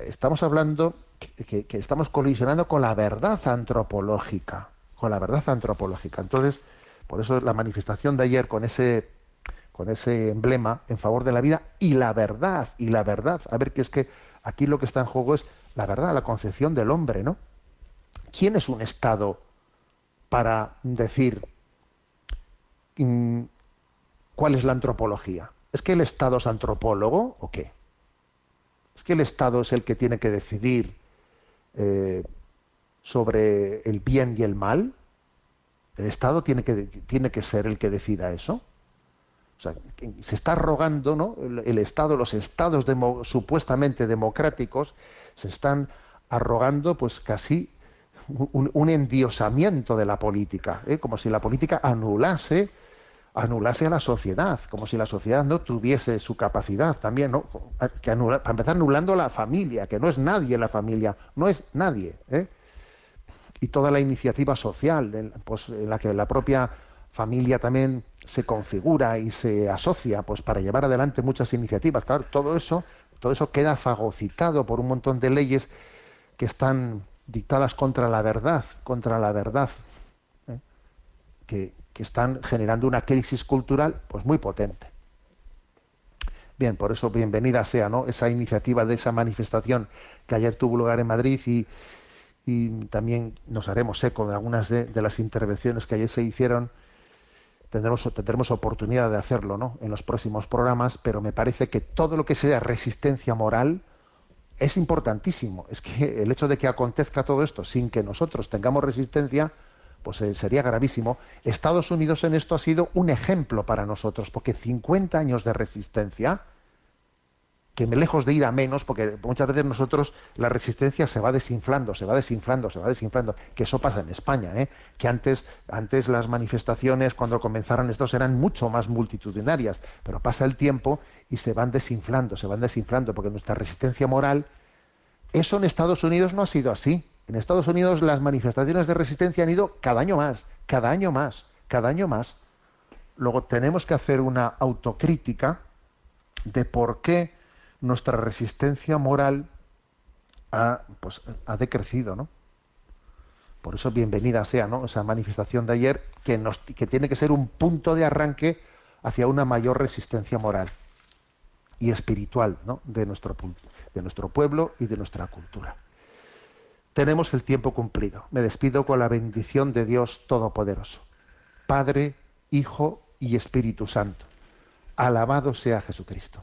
estamos hablando que estamos colisionando con la verdad antropológica, con la verdad antropológica. Entonces, por eso la manifestación de ayer con ese con ese emblema en favor de la vida y la verdad, y la verdad. A ver, que es que aquí lo que está en juego es la verdad, la concepción del hombre, ¿no? ¿Quién es un Estado para decir mm, cuál es la antropología? ¿Es que el Estado es antropólogo o qué? ¿Es que el Estado es el que tiene que decidir eh, sobre el bien y el mal? ¿El Estado tiene que, tiene que ser el que decida eso? O sea, se está rogando, ¿no? El, Estado, los estados supuestamente democráticos, se están arrogando, pues casi un, un endiosamiento de la política, ¿eh? como si la política anulase, anulase a la sociedad, como si la sociedad no tuviese su capacidad también, ¿no? Para empezar anulando la familia, que no es nadie la familia, no es nadie, ¿eh? y toda la iniciativa social, en, pues, en la que la propia familia también se configura y se asocia pues para llevar adelante muchas iniciativas. Claro, todo eso, todo eso queda fagocitado por un montón de leyes que están dictadas contra la verdad, contra la verdad, ¿eh? que, que están generando una crisis cultural pues muy potente. Bien, por eso bienvenida sea ¿no? esa iniciativa de esa manifestación que ayer tuvo lugar en Madrid y, y también nos haremos eco de algunas de, las intervenciones que ayer se hicieron. Tendremos, tendremos oportunidad de hacerlo ¿no? en los próximos programas, pero me parece que todo lo que sea resistencia moral es importantísimo. Es que el hecho de que acontezca todo esto sin que nosotros tengamos resistencia, pues eh, sería gravísimo. Estados Unidos en esto ha sido un ejemplo para nosotros, porque 50 años de resistencia, que lejos de ir a menos, porque muchas veces nosotros la resistencia se va desinflando, se va desinflando, se va desinflando, que eso pasa en España, ¿eh? que antes, antes las manifestaciones cuando comenzaron estos eran mucho más multitudinarias, pero pasa el tiempo y se van desinflando, se van desinflando, porque nuestra resistencia moral, eso en Estados Unidos no ha sido así. En Estados Unidos las manifestaciones de resistencia han ido cada año más, cada año más, cada año más. Luego tenemos que hacer una autocrítica de por qué nuestra resistencia moral ha, pues, ha decrecido, ¿no? Por eso bienvenida sea, ¿no? Esa manifestación de ayer que, nos, que tiene que ser un punto de arranque hacia una mayor resistencia moral y espiritual, ¿no? De nuestro, de nuestro pueblo y de nuestra cultura. Tenemos el tiempo cumplido. Me despido con la bendición de Dios Todopoderoso. Padre, Hijo y Espíritu Santo. Alabado sea Jesucristo.